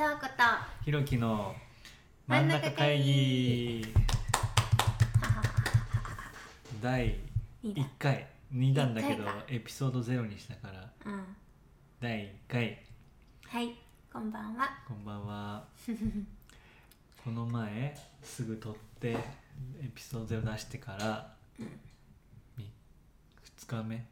そうこと。ひろきの真ん中会議。第2だ1回。2弾だけどエピソード0にしたから。うん。第1回。はい。こんばんは。こんばんは。この前すぐ撮ってエピソード0出してから、み2日目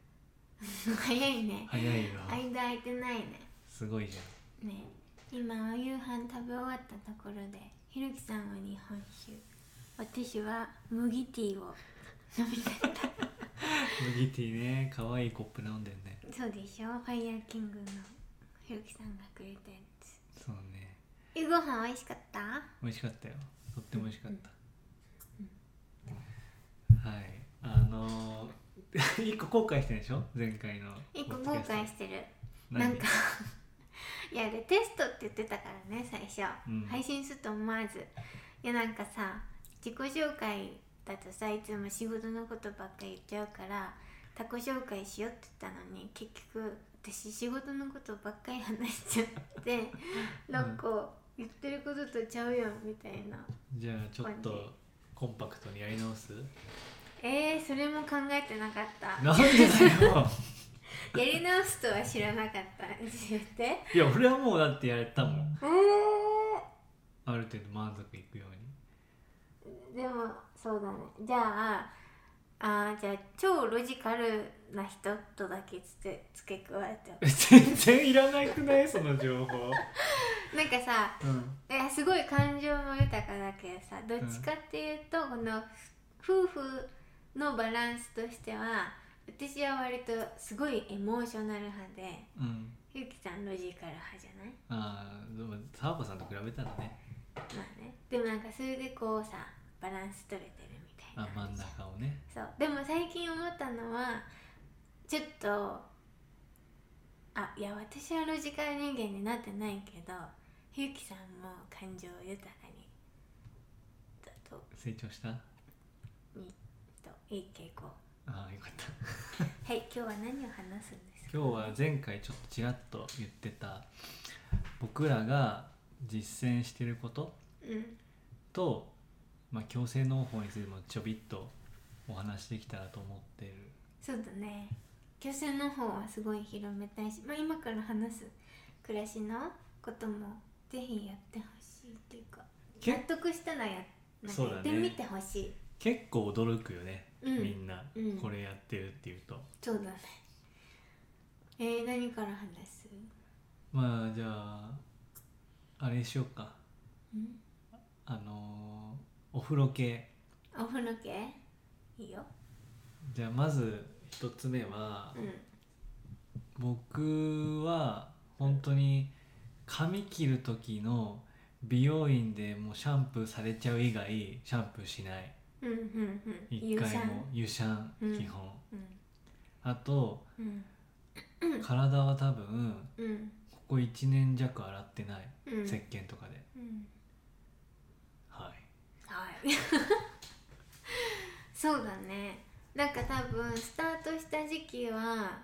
早いね。早いよ。間空いてないね。すごいじゃん。ね今お夕飯食べ終わったところでひろきさんは日本酒。私は麦ティーを。飲みたい。麦ティーね。可愛いコップで飲んでんね。そうでしょ？ファイヤーキングの。ひろきさんがくれたやつ。そうね。えご飯美味しかった？美味しかったよ。とっても美味しかった、はい。あのー、一個後悔してるでしょ？前回の。一個後悔してる。何なんか いやでテストって言ってたからね最初、うん。配信すると思わず。いやなんかさ自己紹介だとさいつも仕事のことばっかり言っちゃうから他己紹介しようって言ったのに結局私仕事のことばっかり話しちゃって なんか言ってることとちゃうやんみたいな。じゃあちょっ感とコンパクトにやり直す？えー、それも考えてなかった。なんでだよやり直すとは知らなかった。教えて。いや俺はもうだってやれたもん。えー。ある程度満足いくように。でもそうだね。じゃああーじゃあ超ロジカルな人とだけつけ付け加えて。全然いらなくない？その情報。なんかさうん。いやすごい感情も豊かだけどさどっちかっていうと、この夫婦のバランスとしては私は割とすごいエモーショナル派でうん。ゆきさんロジカル派じゃない？ああでも沢子さんと比べたらね。まあね。でもなんかそれでこうさバランス取れてるみたいな。あ真ん中をね。そう。でも最近思ったのはちょっとあいや私はロジカル人間になってないけどひゆきさんも感情豊かにだと成長した？いいといい傾向ああよかった。はい今日は何を話すんですか？今日は前回ちょっとちらっと言ってた僕らが実践してることうん。と、まあ、強制農法についてもちょびっとお話できたらと思ってる。そうだね。漁船の方はすごい広めたいし、まあ、今から話す暮らしのこともぜひやってほしいっていうかけ納得したらやってみてほしい。結構驚くよね、うん。みんな、うん。これやってるっていうと。そうだね。えー、何から話す？まあじゃああれしようか。うん。あのーお風呂系。お風呂系？いいよ。じゃあまず一つ目はうん。僕は本当に髪切る時の美容院でもうシャンプーされちゃう以外シャンプーしないうんうんうん。一回も湯シャンうん。基本、うん。あとうん。体は多分うん。ここ1年弱洗ってない、うん。石鹸とかで。うん。はい。はい。そうだね。なんか多分スタートした時期は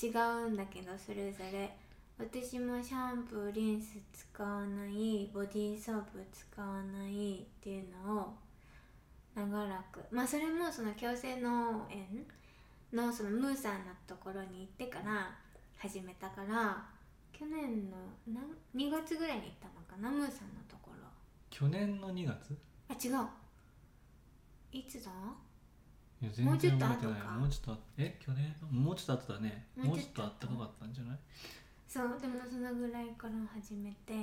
違うんだけどそれぞれ。私もシャンプーリンス使わないボディーソープ使わないっていうのを長らく。まあそれもその矯正農園のそのムーさんのところに行ってから始めたから去年のなん2月ぐらいに行ったのかなムーさんのところ。去年の2月？あ違う。いつだ？いやもうちょっと後か。もうちょっとえ？去年の？もうちょっと後だね。もうちょっともうちょっとあったかかったんじゃない？そう。でもそのぐらいから始めて。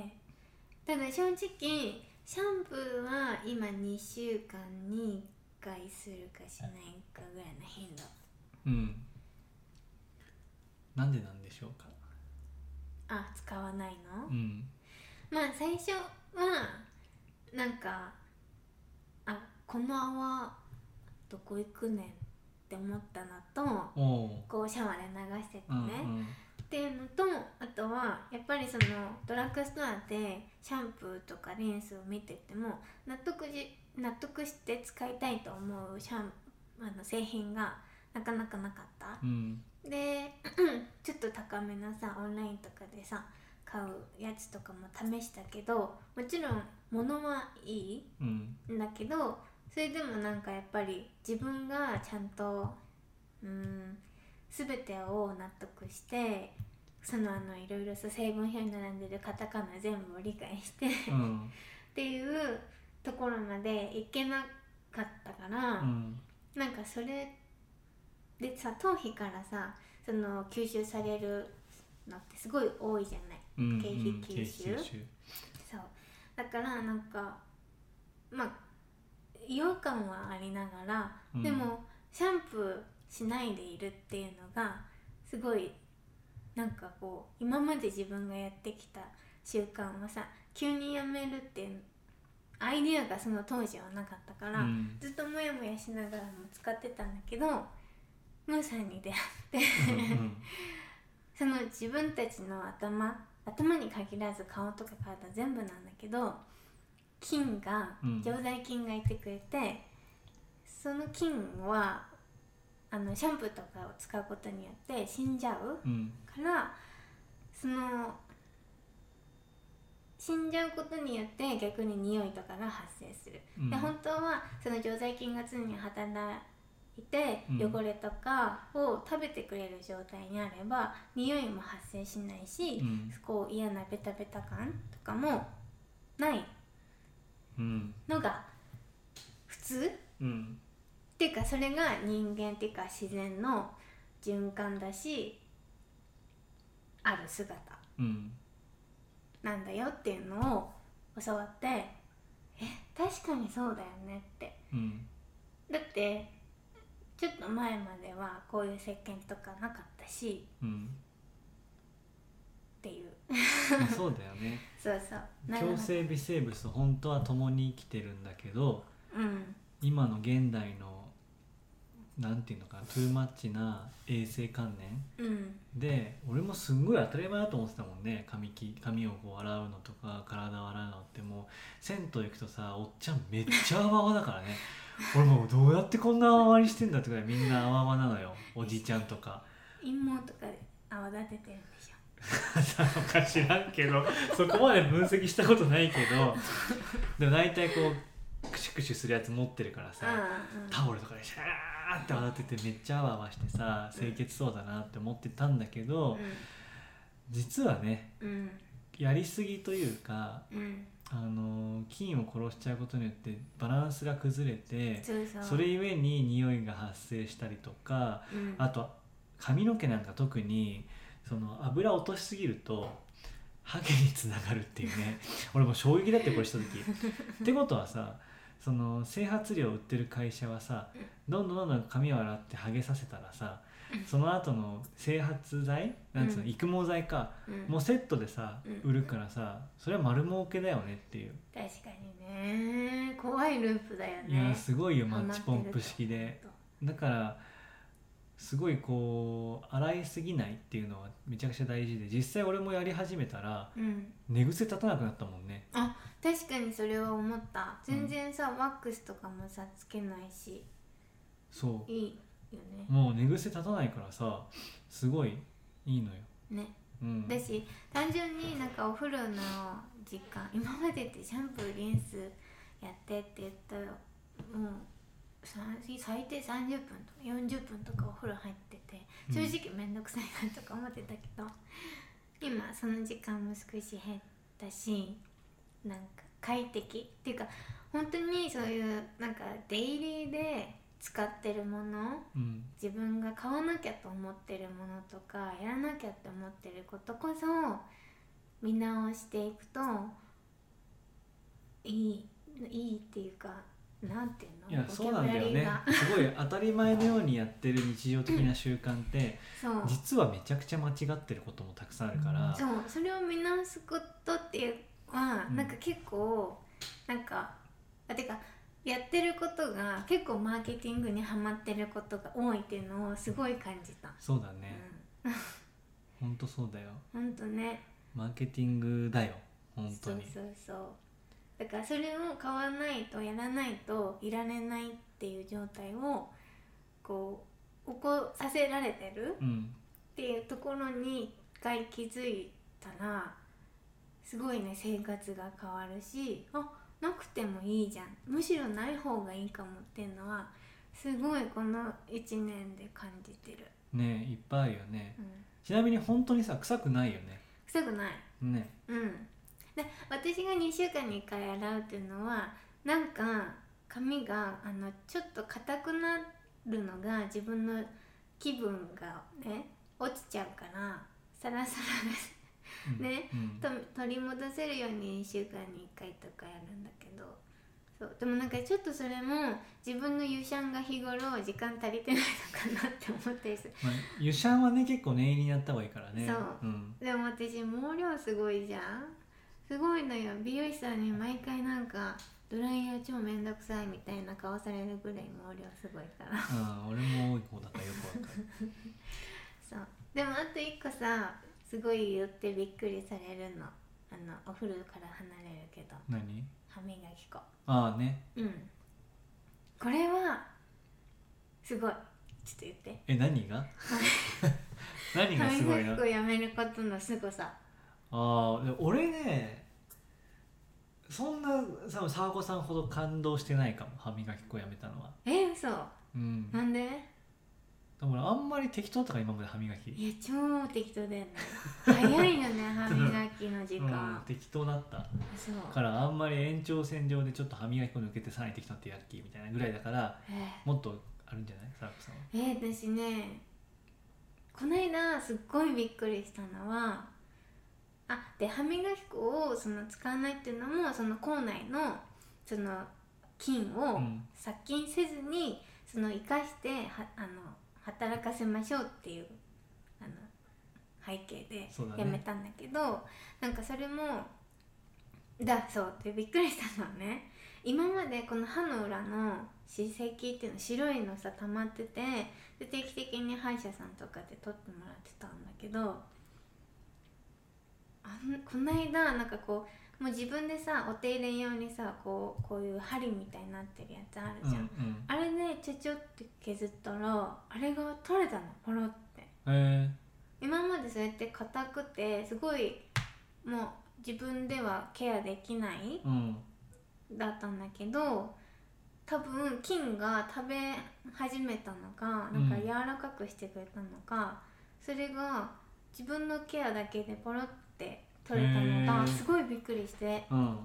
ただ正直シャンプーは今2週間に1回するかしないかぐらいの頻度。うん。なんでなんでしょうか？あ使わないの、うん。まあ最初はなんかあこの泡どこ行くねんって思ったのとこうシャワーで流しててうんうね、んっていうのとあとはやっぱりそのドラッグストアでシャンプーとかリンスを見てても納得じ納得して使いたいと思うシャンあの製品がなかなかなかった。うんで ちょっと高めのさオンラインとかでさ買うやつとかも試したけどもちろん物はいいんだけどそれでもなんかやっぱり自分がちゃんとうん全てを納得してそのあのいろいろ成分表に並んでるカタカナ全部を理解してうん。っていうところまでいけなかったから、うん。なんかそれでさ頭皮からさその吸収されるのってすごい多いじゃない？うん経費吸収。そう。だからなんかまあ違和感はありながら、うん。でもシャンプーしないでいるっていうのがすごいなんかこう今まで自分がやってきた習慣をさ急にやめるっていうアイデアがその当時はなかったから、うん。ずっとモヤモヤしながらも使ってたんだけどムーさんに出会ってうん その自分たちの頭頭に限らず顔とか体全部なんだけど菌がうん。常在菌がいてくれて、その菌はあのシャンプーとかを使うことによって死んじゃううん。からその死んじゃうことによって逆に匂いとかが発生する、うん。で本当はその常在菌が常に働いてうん。汚れとかを食べてくれる状態にあれば匂いも発生しないし、うん。こう嫌なベタベタ感とかもないうん。のが普通。うんっていうかそれが人間っていうか自然の循環だしある姿うん。なんだよっていうのを教わってえ確かにそうだよねって。うん。だってちょっと前まではこういう石鹸とかなかったしうん。っていう。そうだよね。そうそう。共生微生物と本当は共に生きてるんだけどうん。今の現代のなんていうのかなトゥーマッチな衛生観念うん。で俺もすんごい当たり前だと思ってたもんね。髪き髪をこう洗うのとか体を洗うのってもう銭湯行くとさおっちゃんめっちゃ泡々だからね。俺もうどうやってこんな泡割りしてんだってくらいみんな泡々なのよ。おじちゃんとか。陰謀とかで泡立ててるんでしょ。なのか知らんけどそこまで分析したことないけどでも大体こうクシュクシュするやつ持ってるからさ、タオルとかでシャーって洗っててめっちゃ泡々してさ清潔そうだなって思ってたんだけど、実はねうん。やりすぎというかうん。あの菌を殺しちゃうことによってバランスが崩れてそれゆえに匂いが発生したりとかうん。あと髪の毛なんか特にその油落としすぎるとハゲにつながるっていうね。俺も衝撃だってこれした時ってことはさその整髪料売ってる会社はさどんどんどんどん髪を洗ってハゲさせたらさその後の整髪剤なんつうの、うん。育毛剤かうん。もうセットでさ、うん。売るからさそれは丸儲けだよねっていう、確かにね。怖いループだよね。いやすごいよマッチポンプ式で。だからすごいこう洗いすぎないっていうのはめちゃくちゃ大事で実際俺もやり始めたらうん。寝癖立たなくなったもんね。確かにそれは思った。全然さ、ワックスとかもさつけないし。そいいよね。うもう寝癖立たないからさすごいいいのよ、ね。うん、だし単純になんかお風呂の時間今までってシャンプーリンスやってって言ったらもうさ最低30分とか40分とかお風呂入ってて正直面倒くさいなとか思ってたけど、今その時間も少し減ったしなんか快適っていうか本当にそういうなんかデイリーで使ってるものうん。自分が買わなきゃと思ってるものとかやらなきゃって思ってることこそ見直していくといいいいっていうかなんていうの？いやそうなんだよね。すごい当たり前のようにやってる日常的な習慣ってそう実はめちゃくちゃ間違ってることもたくさんあるからそう。それを見直すことっていうのは、うん。なんか結構なんかあてかやってることが結構マーケティングにはまってることが多いっていうのをすごい感じた。そうだね。ほん。とそうだよ。うん、ほんとね。マーケティングだよ本当に。そうそうそうだからそれを買わないとやらないといられないっていう状態をこう起こさせられてるうん。っていうところに一回気づいたらすごいね生活が変わるしあなくてもいいじゃん。むしろない方がいいかもっていうのはすごいこの1年で感じてる、ねいっぱいあるよね。うん、ちなみに本当にさ臭くないよね。臭くない。ね。うんで私が2週間に1回洗うっていうのはなんか髪があのちょっと硬くなるのが自分の気分がね落ちちゃうからサラサラです。うんねうん。と取り戻せるように2週間に1回とかやるんだけどそう。でもなんかちょっとそれも自分の湯シャンが日頃時間足りてないのかなって思ったりする。まあ、湯シャンはね結構念入りにやった方がいいからね。そう。うん、でも私毛量すごいじゃんすごいのよ。美容師さんに毎回なんかドライヤー超めんどくさいみたいな顔されるぐらい毛量すごいから。うん、俺も多い方だからよくわかる。そう。でもあと1個さすごい言ってびっくりされるの。あのお風呂から離れるけど。何？歯磨き粉。ああね。うん。これはすごい。ちょっと言って。え何が？何が歯すごいの？磨き粉やめることのすごさああで俺ねそんなさ沢子さんほど感動してないかも歯磨き粉やめたのは。え嘘。うん。なんで？だからあんまり適当とか今まで歯磨き。いや超適当だよね。早いよね歯磨きの時 うん間、適当だった。そう。からあんまり延長線上でちょっと歯磨き粉抜けてさらに適当ってやる気みたいなぐらいだからえ。もっとあるんじゃない？沢子さんは。ー、えー私ねこの間すっごいびっくりしたのはあで歯磨き粉をその使わないっていうのもその口内のその菌をうん。殺菌せずにその生かしてはあの働かせましょうっていうあの背景でやめたんだけどなんかそれもだそうでびっくりしたのはね今までこの歯の裏の歯石っていうの白いのさ溜まっててで定期的に歯医者さんとかで取ってもらってたんだけどあんこの間なんかこうもう自分でさお手入れ用にさこうこういう針みたいになってるやつあるじゃん、うんうん。あれでちょちょって削ったらあれが取れたのポロって。え。今までそうやって硬くてすごいもう自分ではケアできないー、うん。だったんだけど多分菌が食べ始めたのかなんかうん柔らかくしてくれたのか、それが自分のケアだけでポロって取れたのがすごいびっくりして。うん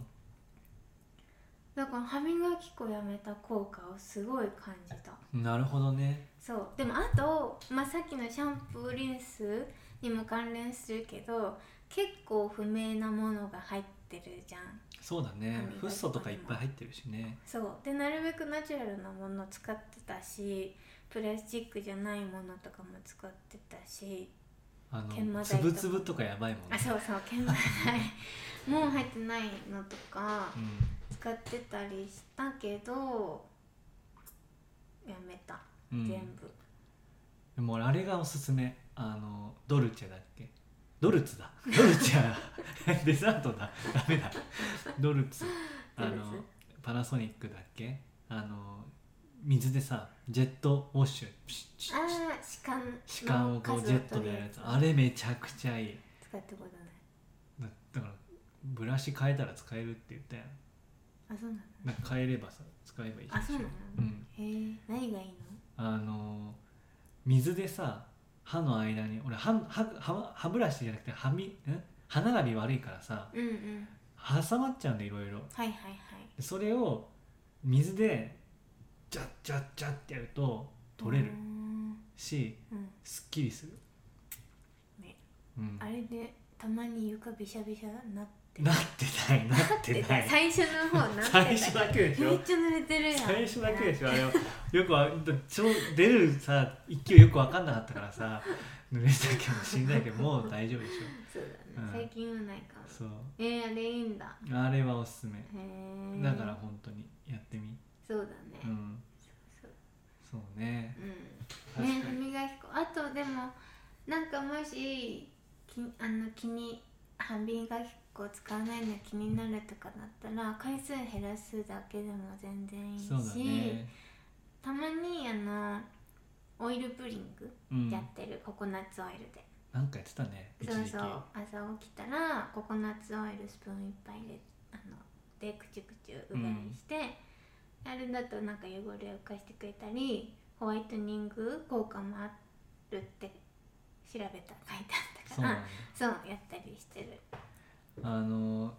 だから歯磨き粉やめた効果をすごい感じた。なるほどね。そう。でもあと、まあ、さっきのシャンプーリンスにも関連するけど結構不明なものが入ってるじゃん。そうだね。フッ素とかいっぱい入ってるしね。そう。でなるべくナチュラルなもの使ってたしプラスチックじゃないものとかも使ってたしあのつ剤とか。ぶつぶとかやばいもんあそうそう研磨剤。もう入ってないのとかう使ってたりしたけどやめた、ん、うん、全部。でも俺あれがおすすめ。あのドルチェだっけ？ドルツだ。ドルチェはデザートだ。ダメだ。ドルツ。あのパナソニックだっけ？あの水でさジェットウォッシュピシッピシッああ歯間歯間をこうジェットでやるやつ。あれめちゃくちゃいい。使ったことない。だだからブラシ変えたら使えるって言ったやん。あそうなの？なんか変えればさ使えばいいしあそうなの、うん。へえ何がいいの？あの水でさ歯の間に俺歯歯歯歯ブラシじゃなくて歯みん歯並び悪いからさうんうん。挟まっちゃうんだいろいろ。はいはいはい。でそれを水でジャッジャッジャッってやると取れるしうんすっきりする、ね。うん、あれでたまに床びしゃびしゃなって。なってないなってない。最初の方なってた。最初だけでしょ？めっちゃ濡れてるやん。最初だけでしょ？あれは。よくわちょ出るさ勢いよく分かんなかったからさ濡れたかもしんないけどもう大丈夫でしそうだね、うん。最近はないかも。ょそう。えー、あれいいんだ。あれはおすすめ。へえだから本当にやってみそうだね、うん。そうそう。ね。うん。ね歯磨き粉。あとでもなんかもしきあの気に歯磨き粉使わないの気になるとかだったら回数減らすだけでも全然いいし、ね。たまにあのオイルプリングうん。やってる、ココナッツオイルで。なんかやってたねそうそう。朝起きたらココナッツオイルスプーン一杯であのでくちゅくちゅうがいして、あれだとなんか汚れを浮かしてくれたりホワイトニング効果もあるって調べた書いてあったからそうやったりしてる。あの、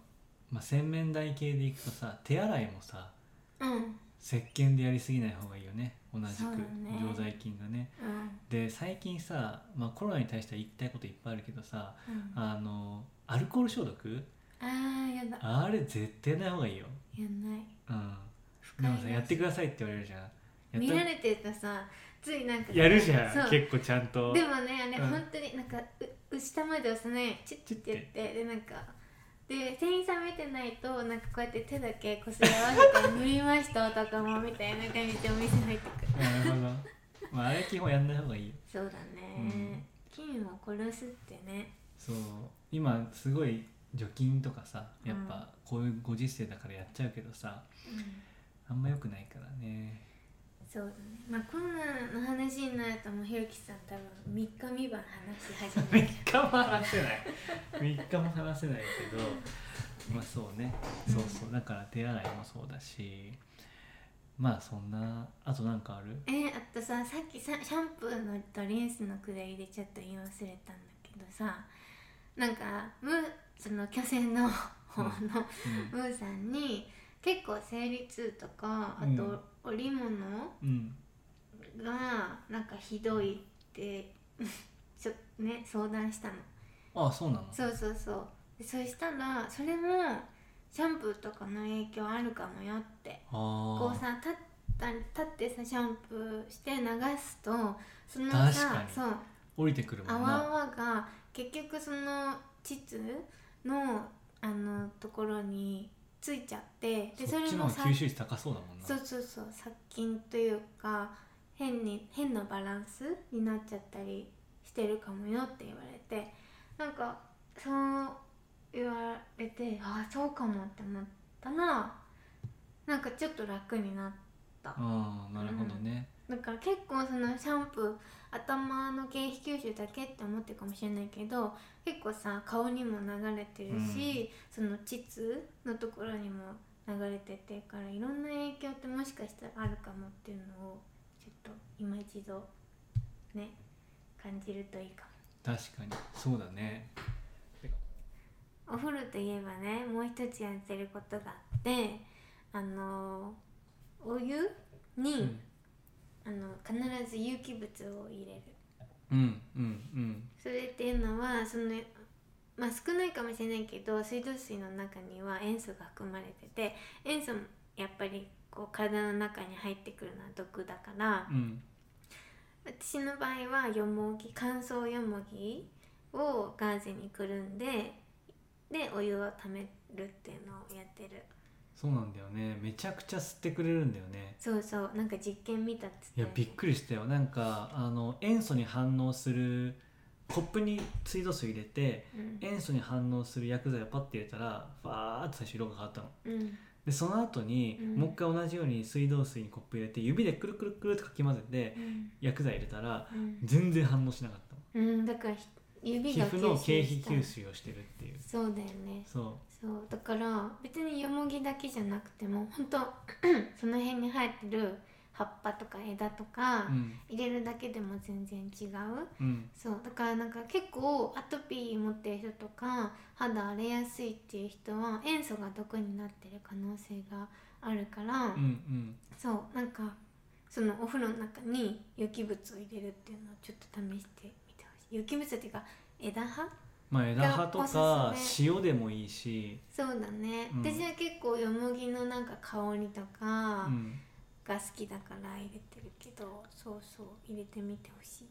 まあ、洗面台系でいくとさ手洗いもさうん。石鹸でやりすぎない方がいいよね。同じく常在菌がね。うん。で最近さ、まあ、コロナに対しては言いたいこといっぱいあるけどさうん。あのアルコール消毒？あーやだ。あれ絶対ない方がいいよ。やんない。うんでもさやってくださいって言われるじゃん。見られてるとさついなんかやるじゃん結構ちゃんと。でもねあれうん。本当になんかう下まで押さないチュッてやってでなんかで店員さん見てないとなんかこうやって手だけこすり合わせて塗りましたとかもみたいな感じでお店入ってくる。なるほど。まああれ基本やんない方がいいよ。そうだね、菌を殺すってね。そう。今すごい除菌とかさやっぱこういうご時世だからやっちゃうけどさあんま良くないからね。そうだね。まあコロナの話になるともうひろきさん多分3日3晩話し始める。3日も話せない。3日も話せないけどまあそうね。そうそう。だから手洗いもそうだし。まあそんなあとなんかある？えあとささっきさシャンプーのとリンスのくだりでちょっと言い忘れたんだけどさなんかムーその巨船の方の、ムーさんに結構生理痛とかあうん。と織物うん。がなんかひどいって ちょね相談したの。あそうなの？そうそうそう。でそしたらそれもシャンプーとかの影響あるかもよって。こあ。うさ立った立ってさシャンプーして流すとそのさそう。降りてくるも泡んな。々が結局その膣のあのところについちゃってでそっちのも吸収率高そうだもんな。そうそうそう殺菌というか変に変なバランスになっちゃったりしてるかもよって言われてなんかそう言われてああそうかもって思ったらなんかちょっと楽になった。ああなるほどね、だから結構そのシャンプー頭の経費吸収だけって思ってるかもしれないけど結構さ顔にも流れてるし、その膣のところにも流れててからいろんな影響ってもしかしたらあるかもっていうのをちょっと今一度ね感じるといいかも。確かに。そうだね。お風呂といえばねもう一つやってることがあってあのお湯に、うんあの必ず有機物を入れる。うんうんそれっていうのはそのまあ少ないかもしれないけど水道水の中には塩素が含まれてて塩素もやっぱりこう体の中に入ってくるのは毒だからうんうん私の場合はよもぎ乾燥よもぎをガーゼにくるんででお湯をためるっていうのをやってるそうなんだよね。めちゃくちゃ吸ってくれるんだよね。そうそう。なんか実験見たっつっていやびっくりしたよ。なんかあの塩素に反応するコップに水道水入れてうん。塩素に反応する薬剤をパッて入れたらバーッと最初色が変わったの。うん。でその後に、うん。もう一回同じように水道水にコップ入れて指でくるくるくるってかき混ぜてうん。薬剤入れたらうん。全然反応しなかったの。うん。だからひ指が皮膚の経費した吸収をしてるっていう。そうだよね。そそうだから別によもぎだけじゃなくても本当 その辺に生えてる葉っぱとか枝とか入れるだけでも全然違う。うん。そうだからなんか結構アトピー持ってる人とか肌荒れやすいっていう人は塩素が毒になってる可能性があるから、うんうん。そうなんかそのお風呂の中に有機物を入れるっていうのをちょっと試してみてほしい。有機物っていうか枝葉まあ枝葉とがか塩でもいいし、そうだね、うん。私は結構よもぎのなんか香りとかうん、が好きだから入れてるけど、そうそう入れてみてほし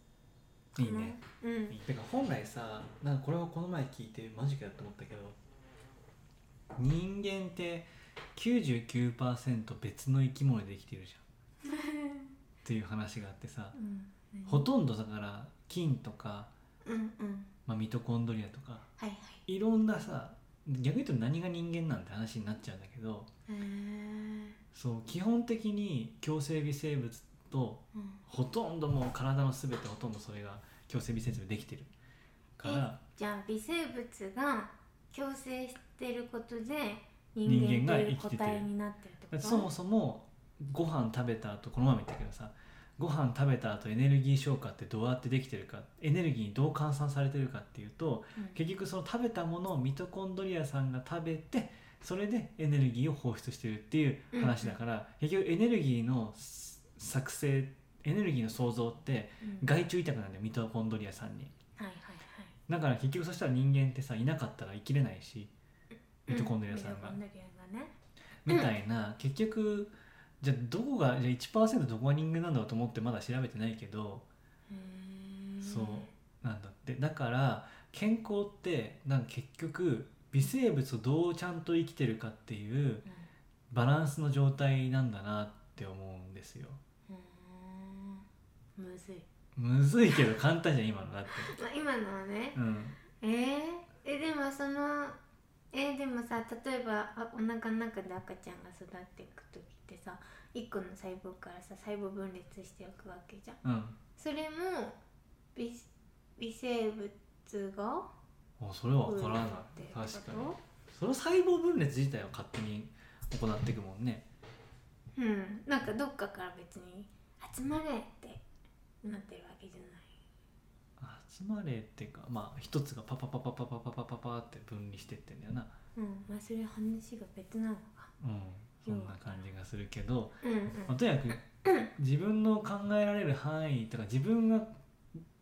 い。いいね。うん。てか本来さなんかこれをこの前聞いてマジかよと思ったけど人間って99%別の生き物でできてるじゃん。っていう話があってさ。うん。ほとんどだから菌とか、うんうん。まあ、ミトコンドリアとか。はいはい。いろんなさ逆に言うと何が人間なんて話になっちゃうんだけどへえそう基本的に共生微生物とうん。ほとんどもう体の全てほとんどそれが共生微生物でできてるから。じゃあ微生物が共生してることで人人間という間が生きてて個体になってるってこと？そもそもご飯食べた後このまま言ったけどさご飯食べた後エネルギー消化ってどうやってできてるかエネルギーにどう換算されてるかっていうとうん。結局その食べたものをミトコンドリアさんが食べてそれでエネルギーを放出してるっていう話だから、結局エネルギーの作成エネルギーの創造ってうん。害虫委託なんだよミトコンドリアさんに。はいはいだから結局そしたら人間ってさいなかったら生きれないしはいミトコンドリアさんがね。みたいな結局じゃあどこがじゃあ1%どこが人間なんだろうと思ってまだ調べてないけどそうなんだって。だから健康ってなんか結局微生物をどうちゃんと生きてるかっていううん。バランスの状態なんだなって思うんですよ。むずい、むずいけど簡単じゃん今のだって。まあ、今のはね。うん。えー、えでもそのえでもさ例えばあお腹の中で赤ちゃんが育っていく時ってさ1個の細胞からさ細胞分裂していくわけじゃん。うん。それも微微生物があそれは分からない。確かに。その細胞分裂自体は勝手に行っていくもんね。うん。なんかどっかから別に集まれってなってるわけじゃない？集まれっていうかまあ一つがパパパパパパパパパパって分離してってんだよな。うんまあそれ話が別なのか。うんそんな感じがするけど、うんうん。まあ、とにかく自分の考えられる範囲とか自分が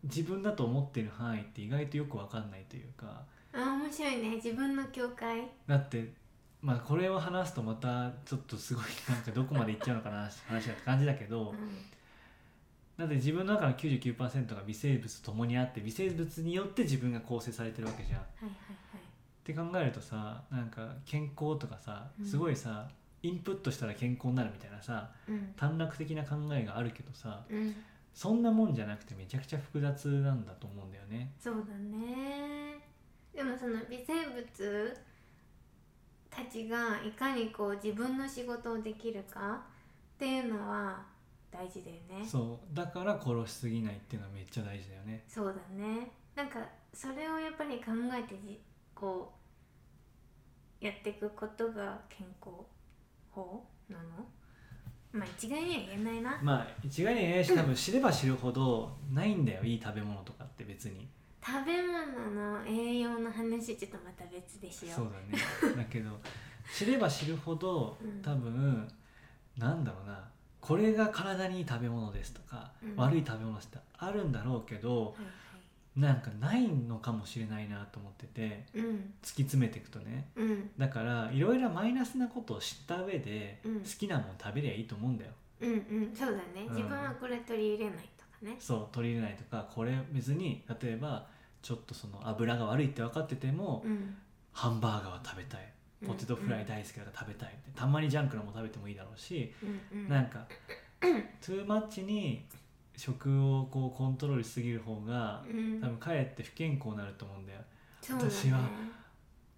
自分だと思ってる範囲って意外とよく分かんないというか。あ面白いね。自分の境界。だってまあこれを話すとまたちょっとすごいなんかどこまでいっちゃうのかな話だって感じだけど、うんだって自分の中の99%が微生物と共にあって微生物によって自分が構成されてるわけじゃん。っはいはいて考えるとさなんか健康とかさうんすごいさ、インプットしたら健康になるみたいなさはいうん短絡的な考えがあるけどさうんそんなもんじゃなくてめちゃくちゃ複雑なんだと思うんだよね。そうだねでもその微生物たちがいかにこう自分の仕事をできるかっていうのは大事だよね。そう。だから殺しすぎないっていうのはめっちゃ大事だよね。そうだね。なんかそれをやっぱり考えてじこうやっていくことが健康法なの？まあ一概には言えないな。まあ一概に言えないし多分知れば知るほどないんだよ。いい食べ物とかって別に。食べ物の栄養の話ちょっとまた別でしよ。そうだね。だけど知れば知るほどうん。多分なんだろうなこれが体にいい食べ物ですとか、うん。悪い食べ物ってあるんだろうけどはいなんかないのかもしれないなと思っててはいうん。突き詰めていくとね。うん。だからいろいろマイナスなことを知った上で、うん。好きなもの食べりゃいいと思うんだよ。うんうん。そうだね、うん。自分はこれ取り入れないとかね。そう取り入れないとかこれ別に例えばちょっとその油が悪いって分かってても、うん。ハンバーガーは食べたいポテトフライ大好きだから食べたいってたまにジャンクなもの食べてもいいだろうし、うんうん。なんかトゥーマッチに食をこうコントロールしすぎる方がうん。多分かえって不健康になると思うんだよ。私は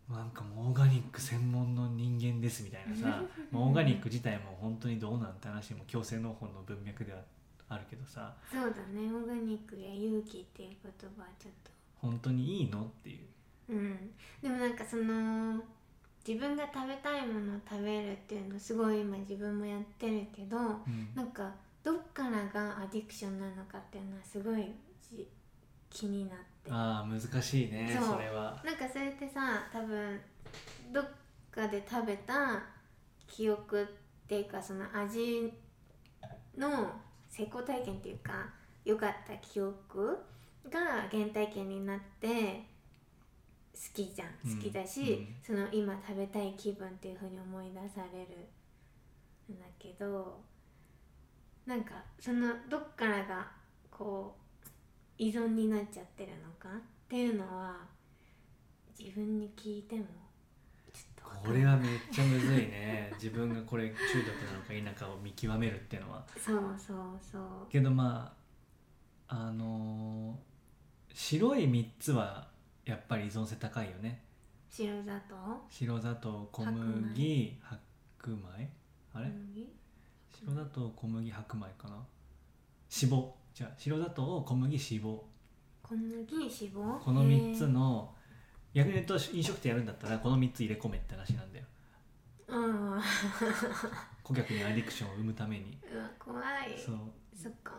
なんかもうオーガニック専門の人間ですみたいなさまあオーガニック自体も本当にどうなんて話も強制農法の文脈ではあるけどさそうだね。オーガニックや勇気っていう言葉はちょっ本当にいいのっていう。とうん。でもなんかその自分が食べたいものを食べるっていうのすごい今自分もやってるけどうん。なんかどっからがアディクションなのかっていうのはすごいじ気になって。ああ難しいねそれは。なんかそれってさ多分どっかで食べた記憶っていうかその味の成功体験っていうか良かった記憶が原体験になって好きじゃんうん好きだし、うんその今食べたい気分っていうふうに思い出される。んだけどなんかそのどっからがこう依存になっちゃってるのかっていうのは自分に聞いてもこれはめっちゃむずいね。自分がこれ中毒なのか否かを見極めるっていうのは。そうそうそう。けどまああのー白い3つはやっぱり依存性高いよね。白砂糖？白砂糖小麦白米？あれ、麦？白砂糖小麦白米かな？脂肪。じゃあ白砂糖小麦脂肪。小小麦脂肪？この3つの逆に言うと飲食店やるんだったらこの3つ入れ込めって話なんだよ。うん。うわ顧客にアディクションを生むために。怖い。そう。そっか。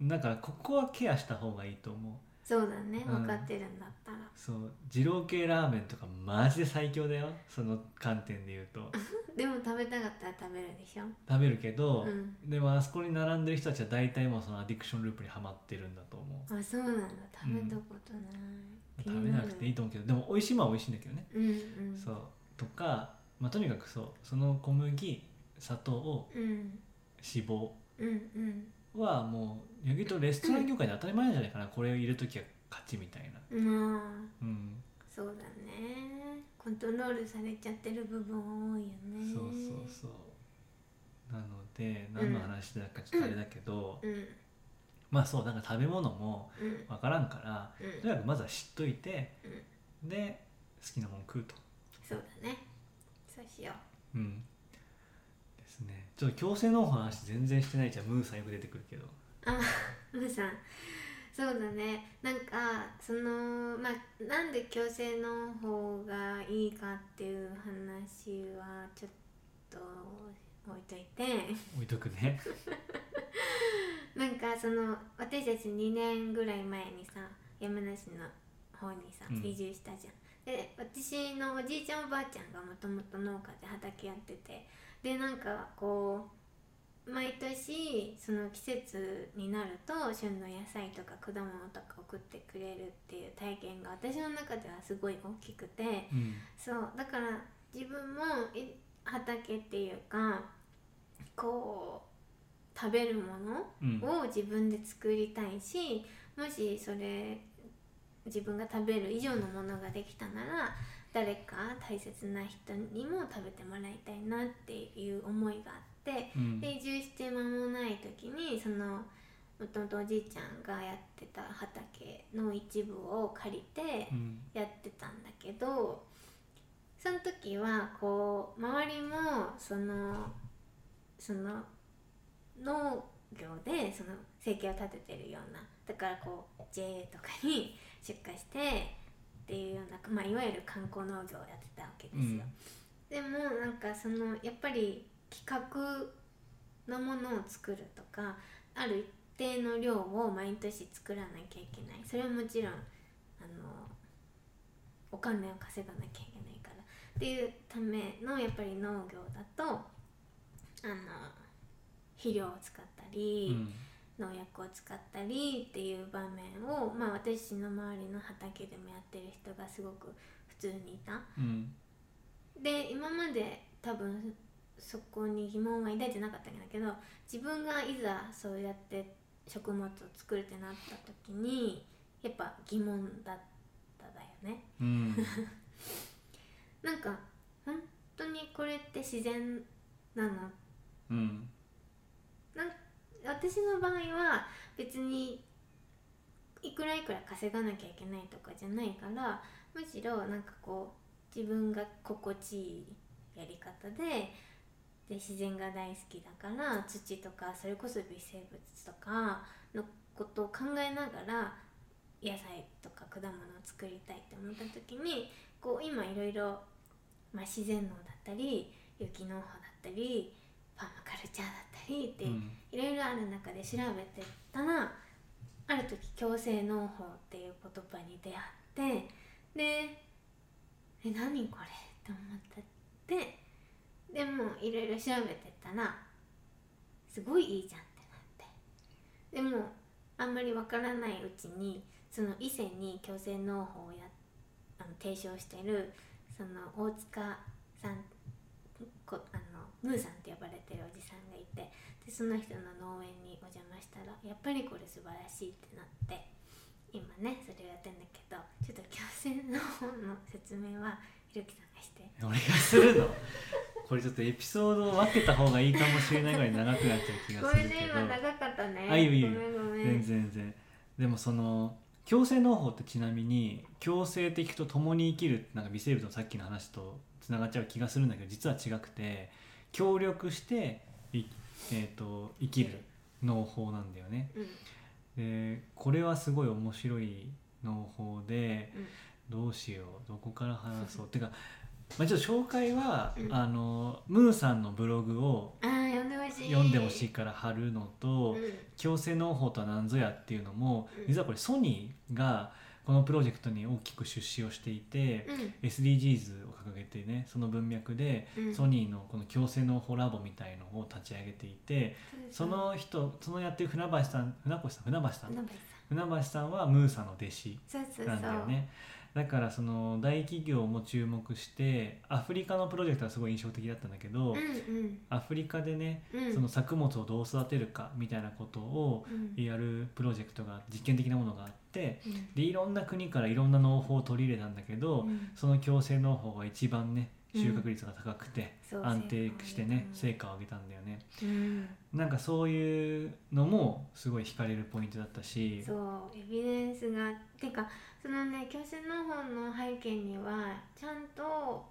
だからここはケアした方がいいと思うそうだねうん。分かってるんだったら、そう二郎系ラーメンとかマジで最強だよ。その観点で言うと。でも食べたかったら食べるでしょ。食べるけど、うん。でもあそこに並んでる人たちは大体もうそのアディクションループにはまってるんだと思う。あそうなんだ。食べたことない、気食にるべなくていいと思うけどでも美味しいもんは美味しいんだけどね、うんうん。そう。とか、まあ、とにかくそう。その小麦砂糖うん。脂肪うんうんはもう逆に言うとレストラン業界で当たり前なんじゃないかな、これを入れる時は勝ちみたいな。まあうん。そうだね。コントロールされちゃってる部分多いよね。そうそうそう。なので何の話だかちょっとあれだけど、うん。まあそうだから食べ物もうん。分からんからうん。とにかくまずは知っといて、で好きなもの食うと。そうだね。そうしようんですね。ちょっと強制の話全然してないじゃん。ムーさんよく出てくるけど。うあムーさん。そうだね。なんかそのまあなんで矯正の方がいいかっていう話はちょっと置いといて。置いとくね。なんかその私たち2年ぐらい前にさ山梨の方にさうん。移住したじゃん。で私のおじいちゃんおばあちゃんがもともと農家で畑やっててでなんかこう毎年その季節になると旬の野菜とか果物とか送ってくれるっていう体験が私の中ではすごい大きくてうん。そうだから自分もい畑っていうかこう食べるものうん。を自分で作りたいしもしそれ自分が食べる以上のものができたなら誰か大切な人にも食べてもらいたいなっていう思いがあってうん。で移住して間もない時にそのもともとおじいちゃんがやってた畑の一部を借りてうん。やってたんだけどその時はこう周りもそのその農業でその生計を立ててるようなだからこう JA とかに出荷してっていうような、まあ、いわゆる観光農業をやってたわけですよ。でもなんかそのやっぱり企画のものを作るとかある一定の量を毎年作らなきゃいけない。それはもちろんあのお金を稼がなきゃいけないから。っていうためのやっぱり農業だとあの肥料を使ったうり、ん農薬を使ったりっていう場面を、まあ、私の周りの畑でもやってる人がすごく普通にいた。うん。で今まで多分そこに疑問は抱いてなかったんだけど自分がいざそうやって食物を作るってなった時にやっぱ疑問だっただよね。うん。なんか本当にこれって自然なの？うん私の場合は別にいくらいくら稼がなきゃいけないとかじゃないからむしろなんかこう自分が心地いいやり方でで自然が大好きだから土とかそれこそ微生物とかのことを考えながら野菜とか果物を作りたいって思った時にこう今いろいろ、まあ、自然農だったり有機農法だったりパカルチャーだったりってうんいろいろある中で調べてったらある時共生農法っていう言葉に出会ってで「え何これ?」って思ったってでもいろいろ調べてったらすごいいいじゃんってなってでもあんまりわからないうちにその伊勢に共生農法をやあの提唱してるその大塚さんこあのムーさんって呼ばれてるおじさんがいてでその人の農園にお邪魔したらやっぱりこれ素晴らしいってなって今ねそれをやってんだけどちょっと共生農法の説明はひろきさんがして。俺がするの？これちょっとエピソードを分けた方がいいかもしれないぐらい長くなっちゃう気がごするけど。めんね今長かったね。あいいよ全然全然。でもその共生農法ってちなみに共生的と共に生きるなんか微生物のさっきの話とつながっちゃう気がするんだけど実は違くて協力してい、えー、と生きる農法なんだよね。うん。でこれはすごい面白い農法でうん。どうしようどこから話そう。てか、まあ、ちょっと紹介は、うん。あのムーさんのブログを読んでほしいから貼るのと、うん。強制農法とは何ぞやっていうのもうん。実はこれソニーがこのプロジェクトに大きく出資をしていて、うん。SDGs を掲げてねその文脈で、うん。ソニーのこの強制農法ラボみたいのを立ち上げていてその人そのやってる船橋さん船越さん船橋さん？船橋さん。はムーさんの弟子さんそうそうそう。なんだからその大企業も注目してアフリカのプロジェクトはすごい印象的だったんだけど、うんうん。アフリカでねうん。その作物をどう育てるかみたいなことをうん。やるプロジェクトが実験的なものがあってうん。でいろんな国からいろんな農法を取り入れたんだけど、うん。その共生農法が一番ねうん収穫率が高くて、安定してね成成果を上げたんだよね。うん。なんかそういうのもすごい惹かれるポイントだったしそうエビデンスがてかそのね強制農法の背景にはちゃんと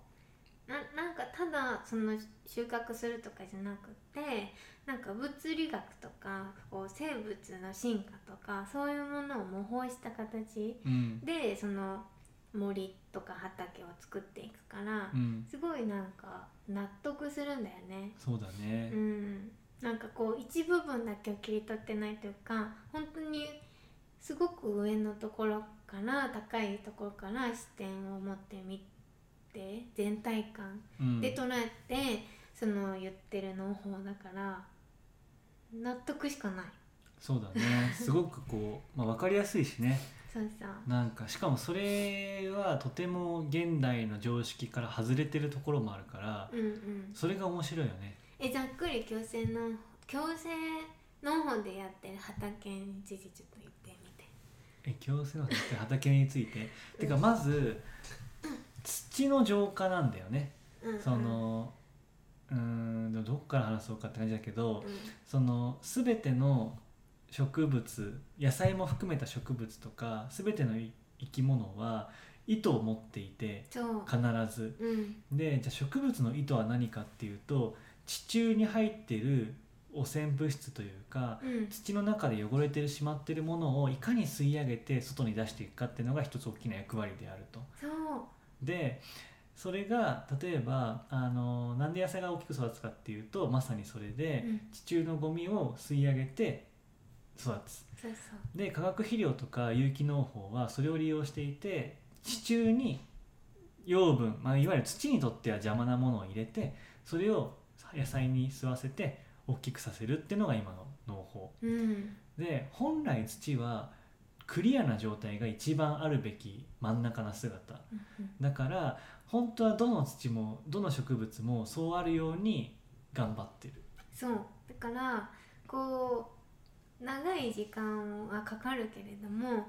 ななんかただその収穫するとかじゃなくてなんか物理学とかこう生物の進化とかそういうものを模倣した形うん。でその森とか畑を作っていくからうん。すごいなんか納得するんだよね。そうだね。うん、なんかこう一部分だけを切り取ってないというか本当にすごく上のところから高いところから視点を持ってみて全体感うん。で捉えて、その言ってる農法だから納得しかない。そうだね。すごくこう、まあ、分かりやすいしねそうさなんかしかもそれはとても現代の常識から外れてるところもあるからうんうん。それが面白いよね。えざっくり強制農強制農法でやってる畑についてちょっと言ってみて。え共生の畑について？てかまず土の浄化なんだよね。うんうん。そのうーんどっから話そうかって感じだけどうん。その全ての植物野菜も含めた植物とか全てのい生き物は糸を持っていて必ず。う。ん。でじゃあ植物の糸は何かっていうと地中に入ってる汚染物質というかうん。土の中で汚れてるしまってるものをいかに吸い上げて外に出していくかっていうのが一つ大きな役割であると。でそれが例えばあのなんで野菜が大きく育つかっていうとまさにそれで、うん。地中のゴミを吸い上げて育つ。そうそう。で化学肥料とか有機農法はそれを利用していて地中に養分、まあ、いわゆる土にとっては邪魔なものを入れてそれを野菜に吸わせて大きくさせるっていうのが今の農法。うん。で本来土はクリアな状態が一番あるべき真ん中な姿。だから本当はどの土もどの植物もそうあるように頑張ってる。そう。だからこう長い時間はかかるけれども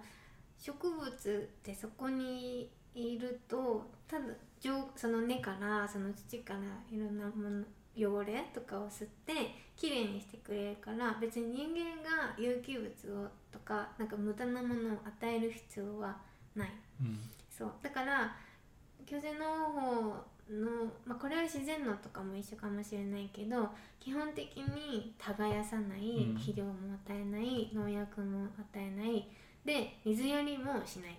植物ってそこにいるとただ上その根からその土からいろんなもの汚れとかを吸ってきれいにしてくれるから別に人間が有機物をとかなんか無駄なものを与える必要はない。うん。そう。だから巨人農法の、まあ、これは自然農とかも一緒かもしれないけど基本的に耕さない、うん。肥料も与えない農薬も与えないで水やりもしない。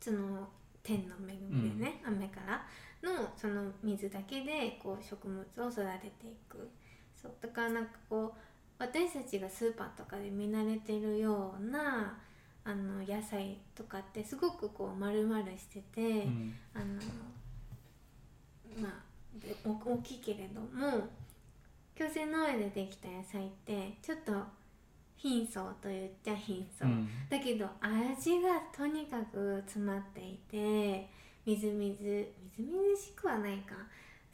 その天の恵みでね、雨からのその水だけでこう植物を育てていく。そうだからなんかこう私たちがスーパーとかで見慣れてるようなあの野菜とかってすごくこう丸々してて、うん。あのまあ大きいけれども強制農園でできた野菜ってちょっと貧相と言っちゃ貧う相、ん。だけど味がとにかく詰まっていてみずみずみずみずしくはないか。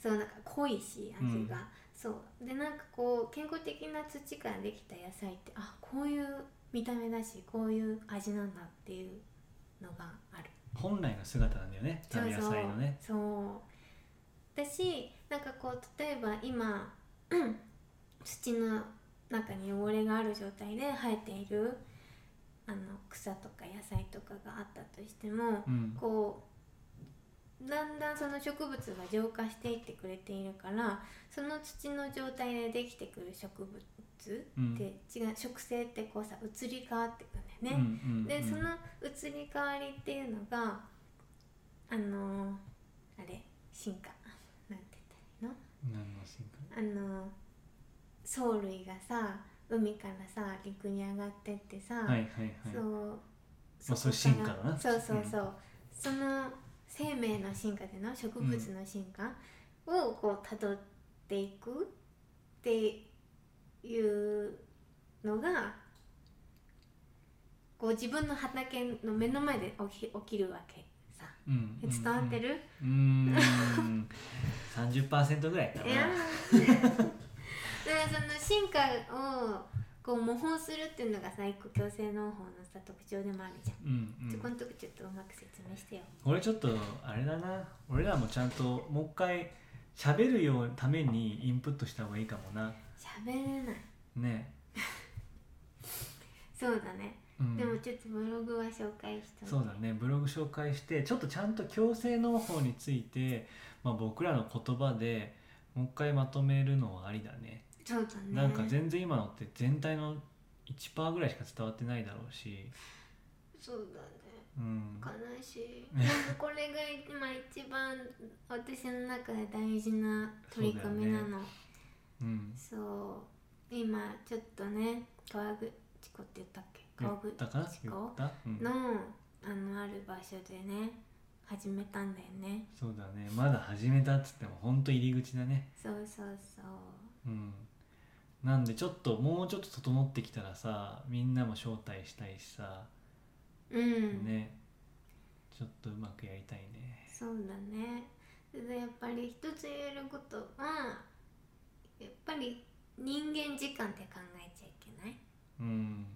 そうなんか濃いし味が、そう。でなんかこう健康的な土からできた野菜ってあこういう見た目だしこういう味なんだっていうのがある。本来の姿なんだよね野菜のね。そう。そうだしなんかこう例えば今 土の中に汚れがある状態で生えているあの草とか野菜とかがあったとしても、うん。こうだんだんその植物が浄化していってくれているからその土の状態でできてくる植物ってうん。違う植生ってこうさ移り変わっていくねだよね、うんうんうん。でその移り変わりっていうのがあのあれ進化あの藻類がさ海からさ陸に上がってってさ、はいはいはい。そうまあそれこから進化だな。そうそうそう、その生命の進化での植物の進化をこう辿っていくっていうのがこう自分の畑の目の前で起き起きるわけさうん。伝わってる、うーん。30%ぐらいかいやなーだからその進化をこう模倣するっていうのがさ一個矯正農法のさ特徴でもあるじゃん、うん。うん。そこのとこちょっとうまく説明してよ俺ちょっとあれだな俺らもちゃん。ともう一回喋るようためにインプットした方がいいかもな喋れないね、そうだね、うん、でもちょっとブログは紹介したそうだね。ブログ紹介してちょっとちゃんと矯正農法について、まあ、僕らの言葉でもう一回まとめるのはありだね。そうだね。なんか全然今のって全体の1%ぐらいしか伝わってないだろうし、そうだね。うん、悲しい。でもこれが今一番私の中で大事な取り組みなの。うん、そう,、今ちょっとね川口湖って言ったっけ？言川口湖のあのある場所でね始めたんだよね。そうだね。まだ始めたっつってもほんと入り口だね。そうそうそう。うん。なんでちょっともうちょっと整ってきたらさみんなも招待したいしさ、うん、ね。ちょっとうまくやりたいね。そうだね。でやっぱり一つ言えることはやっぱり人間時間って考えちゃいけない。うん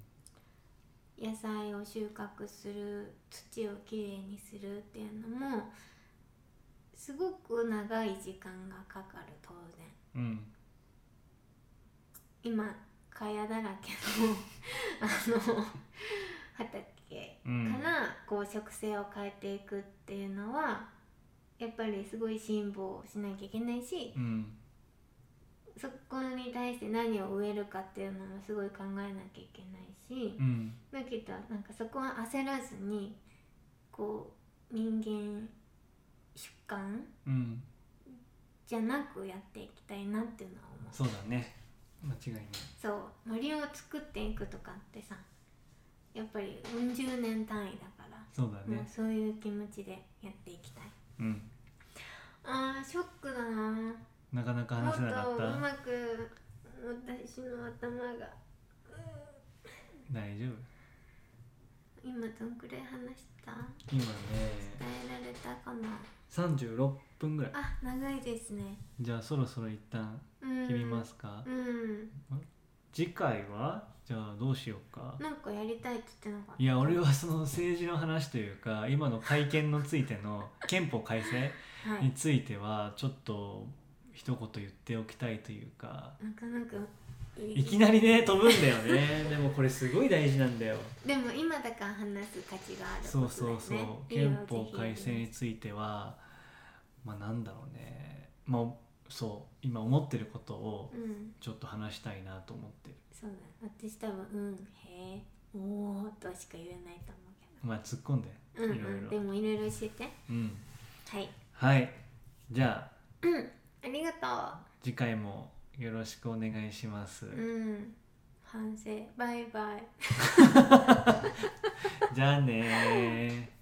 野菜を収穫する土をきれいにするっていうのもすごく長い時間がかかる当然。うん。今蚊帳だらけの あの畑うん。からこう植生を変えていくっていうのはやっぱりすごい辛抱しなきゃいけないしうんそこに対して何を植えるかっていうのもすごい考えなきゃいけないしうん。だけどなんかそこは焦らずにこう人間主観うん。じゃなくやっていきたいなっていうのは思う。そうだね。間違いない。そう。森を作っていくとかってさやっぱりうん十年単位だからそうだね。そういう気持ちでやっていきたい。うん。あーショックだな。もなかなかっと話せなかっうたまく私の頭が。大丈夫。今どんくらい話した？今ね。伝えられたかな？36分ぐらい。あ長いですね。じゃあそろそろ一旦うん。切りますか、うん。次回は？じゃあどうしようか。なんかやりたいって言ってなかった？いや俺はその政治の話というか今の会見のついての 憲法改正はいについてはちょっと一言言っておきたいというか。なかなかいきなりね飛ぶんだよね。でもこれすごい大事なんだよ。でも今だから話す価値があるそうそうそう。憲法改正についてはまあなんだろうね。まあそう。今思ってることをうん。ちょっと話したいなと思ってる。そうだ私多分うんへえ。おーとしか言えないと思うけまあ突っ込んで。どうんいろいろうんでもいろいろ教えて。うん。はい。はい。じゃあうんありがと次回もよろしくお願いします、ううん。反省。バイバイ。じゃあねー